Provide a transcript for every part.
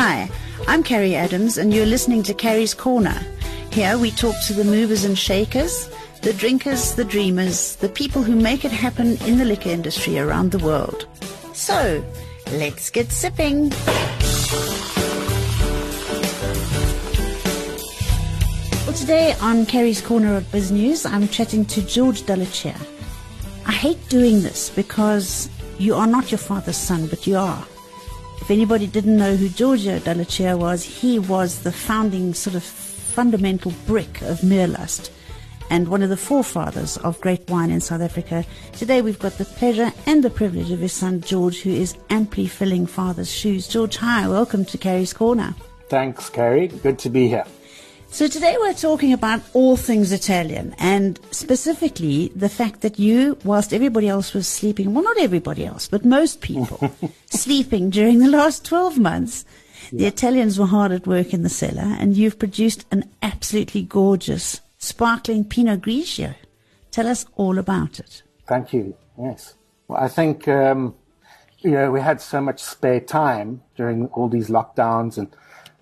Hi, I'm Carrie Adams, and you're listening to Carrie's Corner. Here we talk to the movers and shakers, the drinkers, the dreamers, the people who make it happen in the liquor industry around the world. So, let's get sipping. Well, today on Carrie's Corner of Biz News, I'm chatting to George Dalla Cia. I hate doing this because you are not your father's son, but you are. If anybody didn't know who Giorgio Dalla Cia was, he was the founding sort of fundamental brick of Meerlust and one of the forefathers of great wine in South Africa. Today we've got the pleasure and the privilege of his son George, who is amply filling father's shoes. George, hi, welcome to Carrie's Corner. Thanks, Carrie. Good to be here. So today we're talking about all things Italian and specifically the fact that you, whilst everybody else was sleeping, well, not everybody else, but most people sleeping during the last 12 months, yeah. the Italians were hard at work in the cellar and you've produced an absolutely gorgeous sparkling Pinot Grigio. Tell us all about it. Thank you. Yes. Well, I think, um, you know, we had so much spare time during all these lockdowns and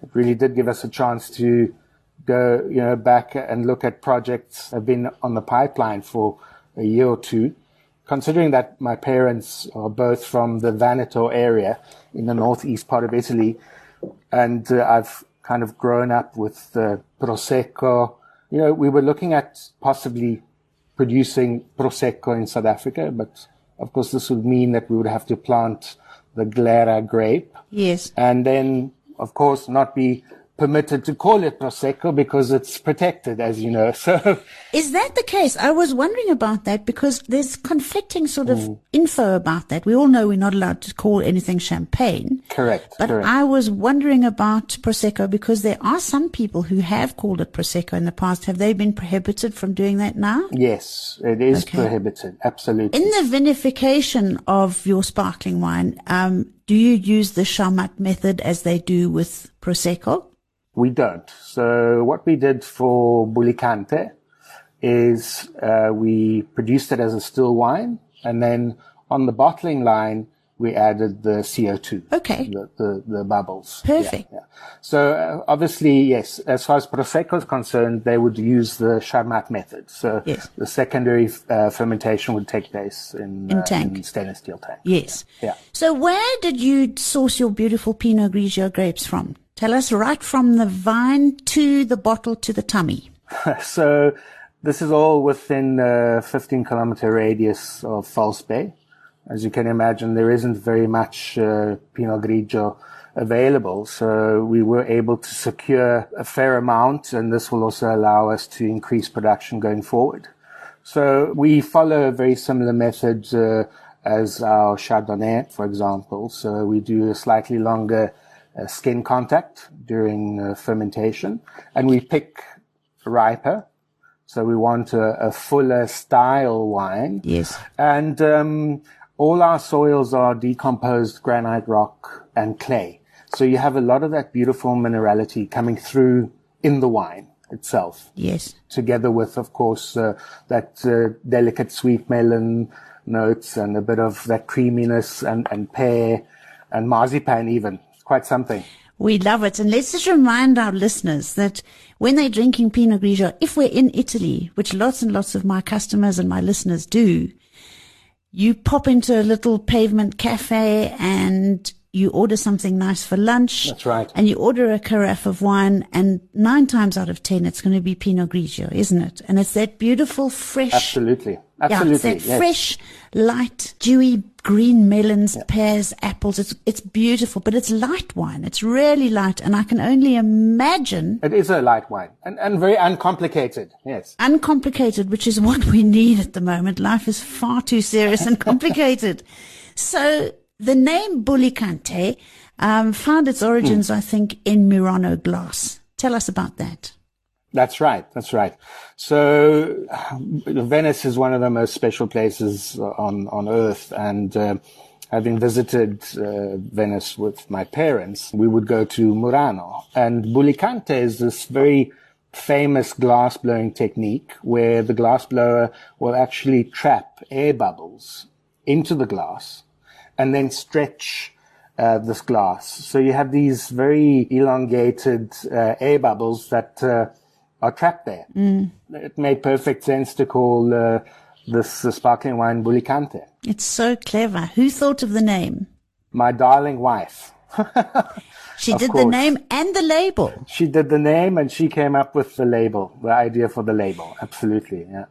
it really did give us a chance to go, you know, back and look at projects that have been on the pipeline for a year or two. Considering that my parents are both from the Veneto area in the northeast part of Italy, and uh, I've kind of grown up with uh, Prosecco, you know, we were looking at possibly producing Prosecco in South Africa, but of course this would mean that we would have to plant the Glera grape. Yes. And then, of course, not be permitted to call it prosecco because it's protected, as you know. So, is that the case? I was wondering about that because there's conflicting sort of mm. info about that. We all know we're not allowed to call anything champagne. Correct. But correct. I was wondering about prosecco because there are some people who have called it prosecco in the past. Have they been prohibited from doing that now? Yes, it is okay. prohibited. Absolutely. In the vinification of your sparkling wine, um, do you use the Charmat method as they do with prosecco? We don't. So what we did for Bulicante is uh, we produced it as a still wine, and then on the bottling line we added the CO2. Okay. The, the, the bubbles. Perfect. Yeah, yeah. So uh, obviously, yes, as far as Prosecco is concerned, they would use the Charmat method. So yes. the secondary uh, fermentation would take place in, in, uh, tank. in stainless steel tank. Yes. Yeah. So where did you source your beautiful Pinot Grigio grapes from? Tell us right from the vine to the bottle to the tummy. so this is all within a 15 kilometer radius of False Bay. As you can imagine, there isn't very much uh, Pinot Grigio available. So we were able to secure a fair amount and this will also allow us to increase production going forward. So we follow a very similar method uh, as our Chardonnay, for example. So we do a slightly longer skin contact during uh, fermentation, and we pick riper. So we want a, a fuller style wine. Yes. And um, all our soils are decomposed granite rock and clay. So you have a lot of that beautiful minerality coming through in the wine itself. Yes. Together with, of course, uh, that uh, delicate sweet melon notes and a bit of that creaminess and, and pear and marzipan even quite something. We love it. And let's just remind our listeners that when they're drinking Pinot Grigio, if we're in Italy, which lots and lots of my customers and my listeners do, you pop into a little pavement cafe and you order something nice for lunch. That's right. And you order a carafe of wine and nine times out of ten, it's going to be Pinot Grigio, isn't it? And it's that beautiful, fresh. Absolutely. Absolutely. Yeah, it's that yes. fresh, light, dewy green melons, yeah. pears, apples. It's, it's beautiful, but it's light wine. It's really light. And I can only imagine. It is a light wine and, and very uncomplicated. Yes. Uncomplicated, which is what we need at the moment. Life is far too serious and complicated. so the name Bulicante um, found its origins, mm. I think, in Murano glass. Tell us about that. That's right. That's right. So Venice is one of the most special places on, on earth. And, uh, having visited uh, Venice with my parents, we would go to Murano and Bulicante is this very famous glass blowing technique where the glass blower will actually trap air bubbles into the glass and then stretch uh, this glass. So you have these very elongated uh, air bubbles that uh, are trapped there. It made perfect sense to call uh, this uh, sparkling wine Bulicante. It's so clever. Who thought of the name? My darling wife. She did the name and the label. She did the name and she came up with the label, the idea for the label. Absolutely, yeah.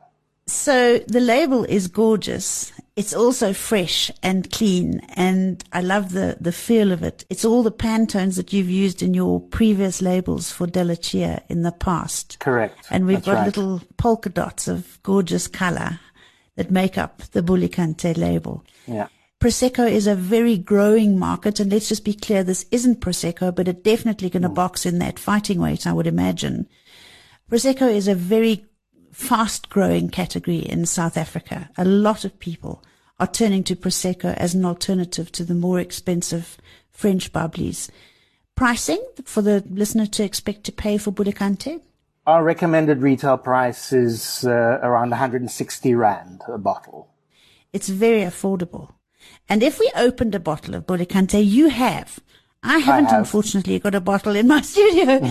So the label is gorgeous. It's also fresh and clean, and I love the, the feel of it. It's all the Pantones that you've used in your previous labels for Dalla Cia in the past. Correct. And we've That's got right. little polka dots of gorgeous color that make up the Bulicante label. Yeah. Prosecco is a very growing market, and let's just be clear, this isn't Prosecco, but it definitely going to mm. box in that fighting weight, I would imagine. Prosecco is a very fast growing category in South Africa. A lot of people are turning to Prosecco as an alternative to the more expensive French bubblies. Pricing for the listener to expect to pay for Bulicante? Our recommended retail price is uh, around 160 Rand a bottle. It's very affordable. And if we opened a bottle of Bulicante, you have. I haven't, have. unfortunately, got a bottle in my studio,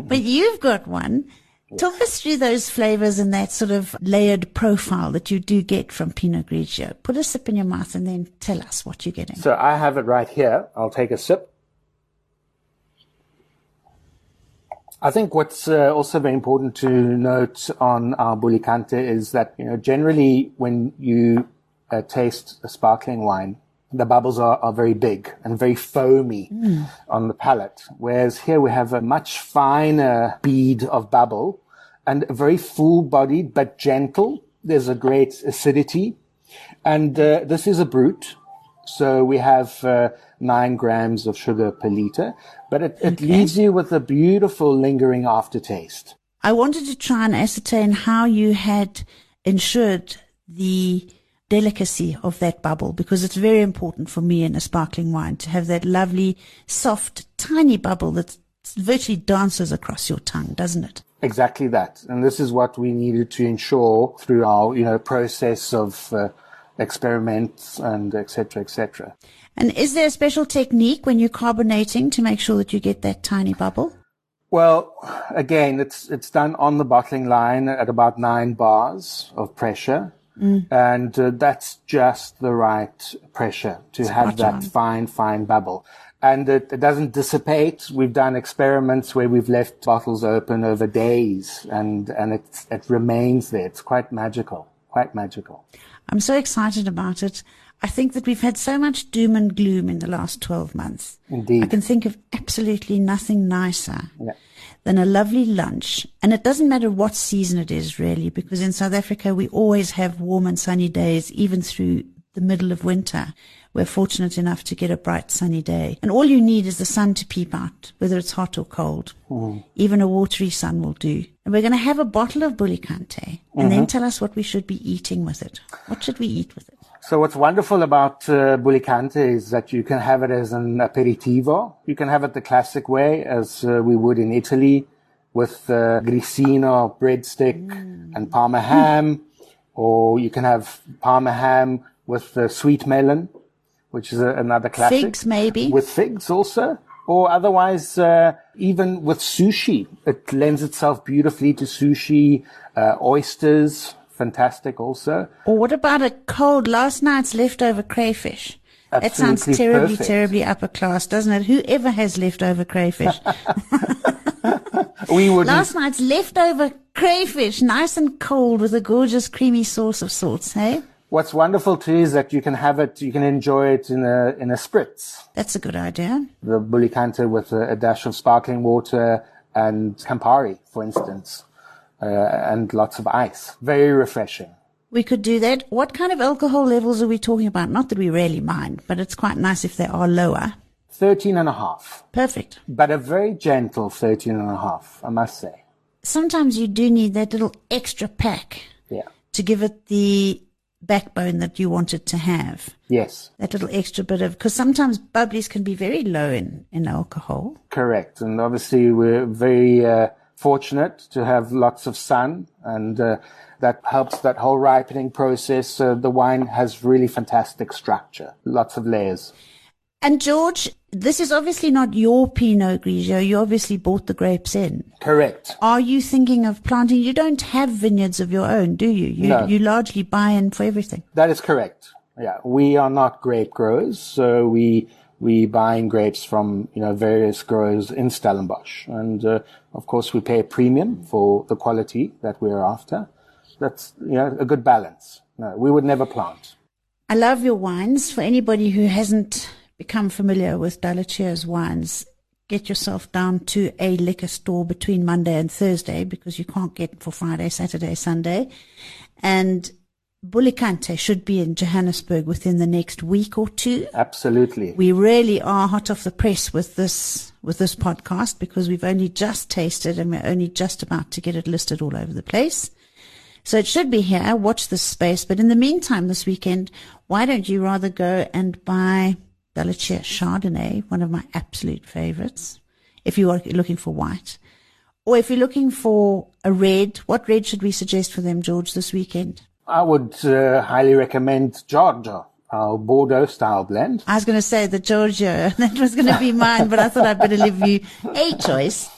but you've got one. Talk us through those flavors and that sort of layered profile that you do get from Pinot Grigio. Put a sip in your mouth and then tell us what you're getting. So I have it right here. I'll take a sip. I think what's uh, also very important to note on our Bulicante is that, you know, generally when you uh, taste a sparkling wine, the bubbles are, are very big and very foamy on the palate. Whereas here we have a much finer bead of bubble and very full bodied but gentle. There's a great acidity. And uh, this is a brut. So we have uh, nine grams of sugar per liter, but it, it leaves you with a beautiful lingering aftertaste. I wanted to try and ascertain how you had ensured the delicacy of that bubble because it's very important for me in a sparkling wine to have that lovely, soft, tiny bubble that virtually dances across your tongue, doesn't it? Exactly that. And this is what we needed to ensure through our, you know, process of uh, experiments and et cetera, et cetera. And is there a special technique when you're carbonating to make sure that you get that tiny bubble? Well, again, it's it's done on the bottling line at about nine bars of pressure, and uh, that's just the right pressure to have that on. fine, fine bubble. And it, it doesn't dissipate. We've done experiments where we've left bottles open over days, and and it it remains there. It's quite magical, quite magical. I'm so excited about it. I think that we've had so much doom and gloom in the last 12 months. Indeed. I can think of absolutely nothing nicer Yeah. Than a lovely lunch. And it doesn't matter what season it is really, because in South Africa, we always have warm and sunny days, even through the middle of winter. We're fortunate enough to get a bright sunny day. And all you need is the sun to peep out, whether it's hot or cold. Mm. Even a watery sun will do. And we're going to have a bottle of Bulicante and then mm-hmm. tell us what we should be eating with it. What should we eat with it? So what's wonderful about uh, Bulicante is that you can have it as an aperitivo. You can have it the classic way, as uh, we would in Italy, with uh, grissino breadstick and parma ham, or you can have parma ham with uh, sweet melon, which is a, another classic. Figs, maybe. With figs also. Or otherwise, uh, even with sushi. It lends itself beautifully to sushi, uh, oysters, fantastic also. Or what about a cold last night's leftover crayfish? That sounds terribly, perfect. terribly upper class, doesn't it? Whoever has leftover crayfish. We would last night's leftover crayfish, nice and cold with a gorgeous creamy sauce of sorts, hey? What's wonderful too is that you can have it, you can enjoy it in a in a spritz. That's a good idea. The Bulicante with a, a dash of sparkling water and Campari, for instance, and lots of ice. Very refreshing. We could do that. What kind of alcohol levels are we talking about? Not that we really mind, but it's quite nice if they are lower. 13 and a half, Perfect. but a very gentle 13 and a half, I must say. Sometimes you do need that little extra pack Yeah. to give it the backbone that you want it to have. Yes, that little extra bit of because sometimes bubblies can be very low in in alcohol. correct. And obviously we're very uh, fortunate to have lots of sun and uh, that helps that whole ripening process. Uh, the wine has really fantastic structure, lots of layers. And George, This is obviously not your Pinot Grigio. You obviously bought the grapes in. Correct. Are you thinking of planting? You don't have vineyards of your own, do you? You, No. you largely buy in for everything. That is correct. Yeah, we are not grape growers, so we we buying grapes from you know various growers in Stellenbosch, and uh, of course we pay a premium for the quality that we're after. That's you know a good balance. No, we would never plant. I love your wines. For anybody who hasn't become familiar with Dalla Cia's wines, get yourself down to a liquor store between Monday and Thursday because you can't get for Friday, Saturday, Sunday. And Bulicante should be in Johannesburg within the next week or two. Absolutely. We really are hot off the press with this with this podcast because we've only just tasted and we're only just about to get it listed all over the place. So it should be here. Watch this space. But in the meantime, this weekend, why don't you rather go and buy Dalla Cia Chardonnay, one of my absolute favorites, if you are looking for white. Or if you're looking for a red, what red should we suggest for them, George, this weekend? I would uh, highly recommend Giorgio, our Bordeaux style blend. I was going to say the Giorgio. That was going to be mine, but I thought I'd better leave you a choice.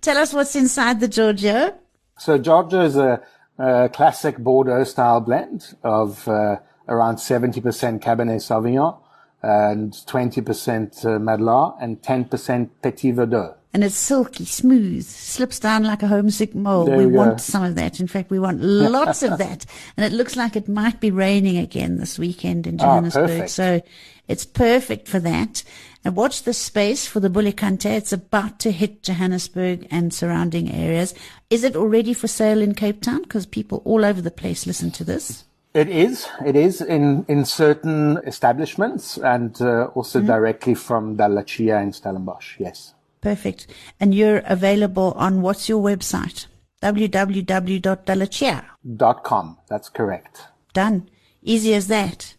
Tell us what's inside the Giorgio. So Giorgio is a, a classic Bordeaux style blend of uh, around 70% Cabernet Sauvignon and 20% uh, Merlot and 10% Petit Verdot. And it's silky, smooth, slips down like a homesick mole. There we we go. want some of that. In fact, we want lots of that. And it looks like it might be raining again this weekend in Johannesburg. perfect. so it's perfect for that. And watch the space for the Bulicante. It's about to hit Johannesburg and surrounding areas. Is it already for sale in Cape Town? Because people all over the place listen to this. It is. It is in, in certain establishments and uh, also directly from Dalla Cia in Stellenbosch. Yes. Perfect. And you're available on what's your website? www.dallacia. Dot com. That's correct. Done. Easy as that.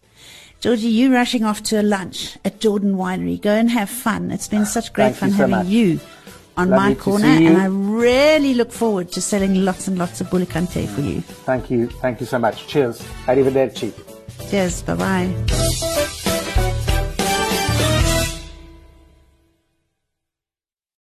Georgie, you rushing off to a lunch at Jordan Winery. Go and have fun. It's been such great Thank fun you so having much. you on Lovely my corner, and I really look forward to selling lots and lots of Bulicante for you. Thank you. Thank you so much. Cheers. Arrivederci. Cheers. Bye bye.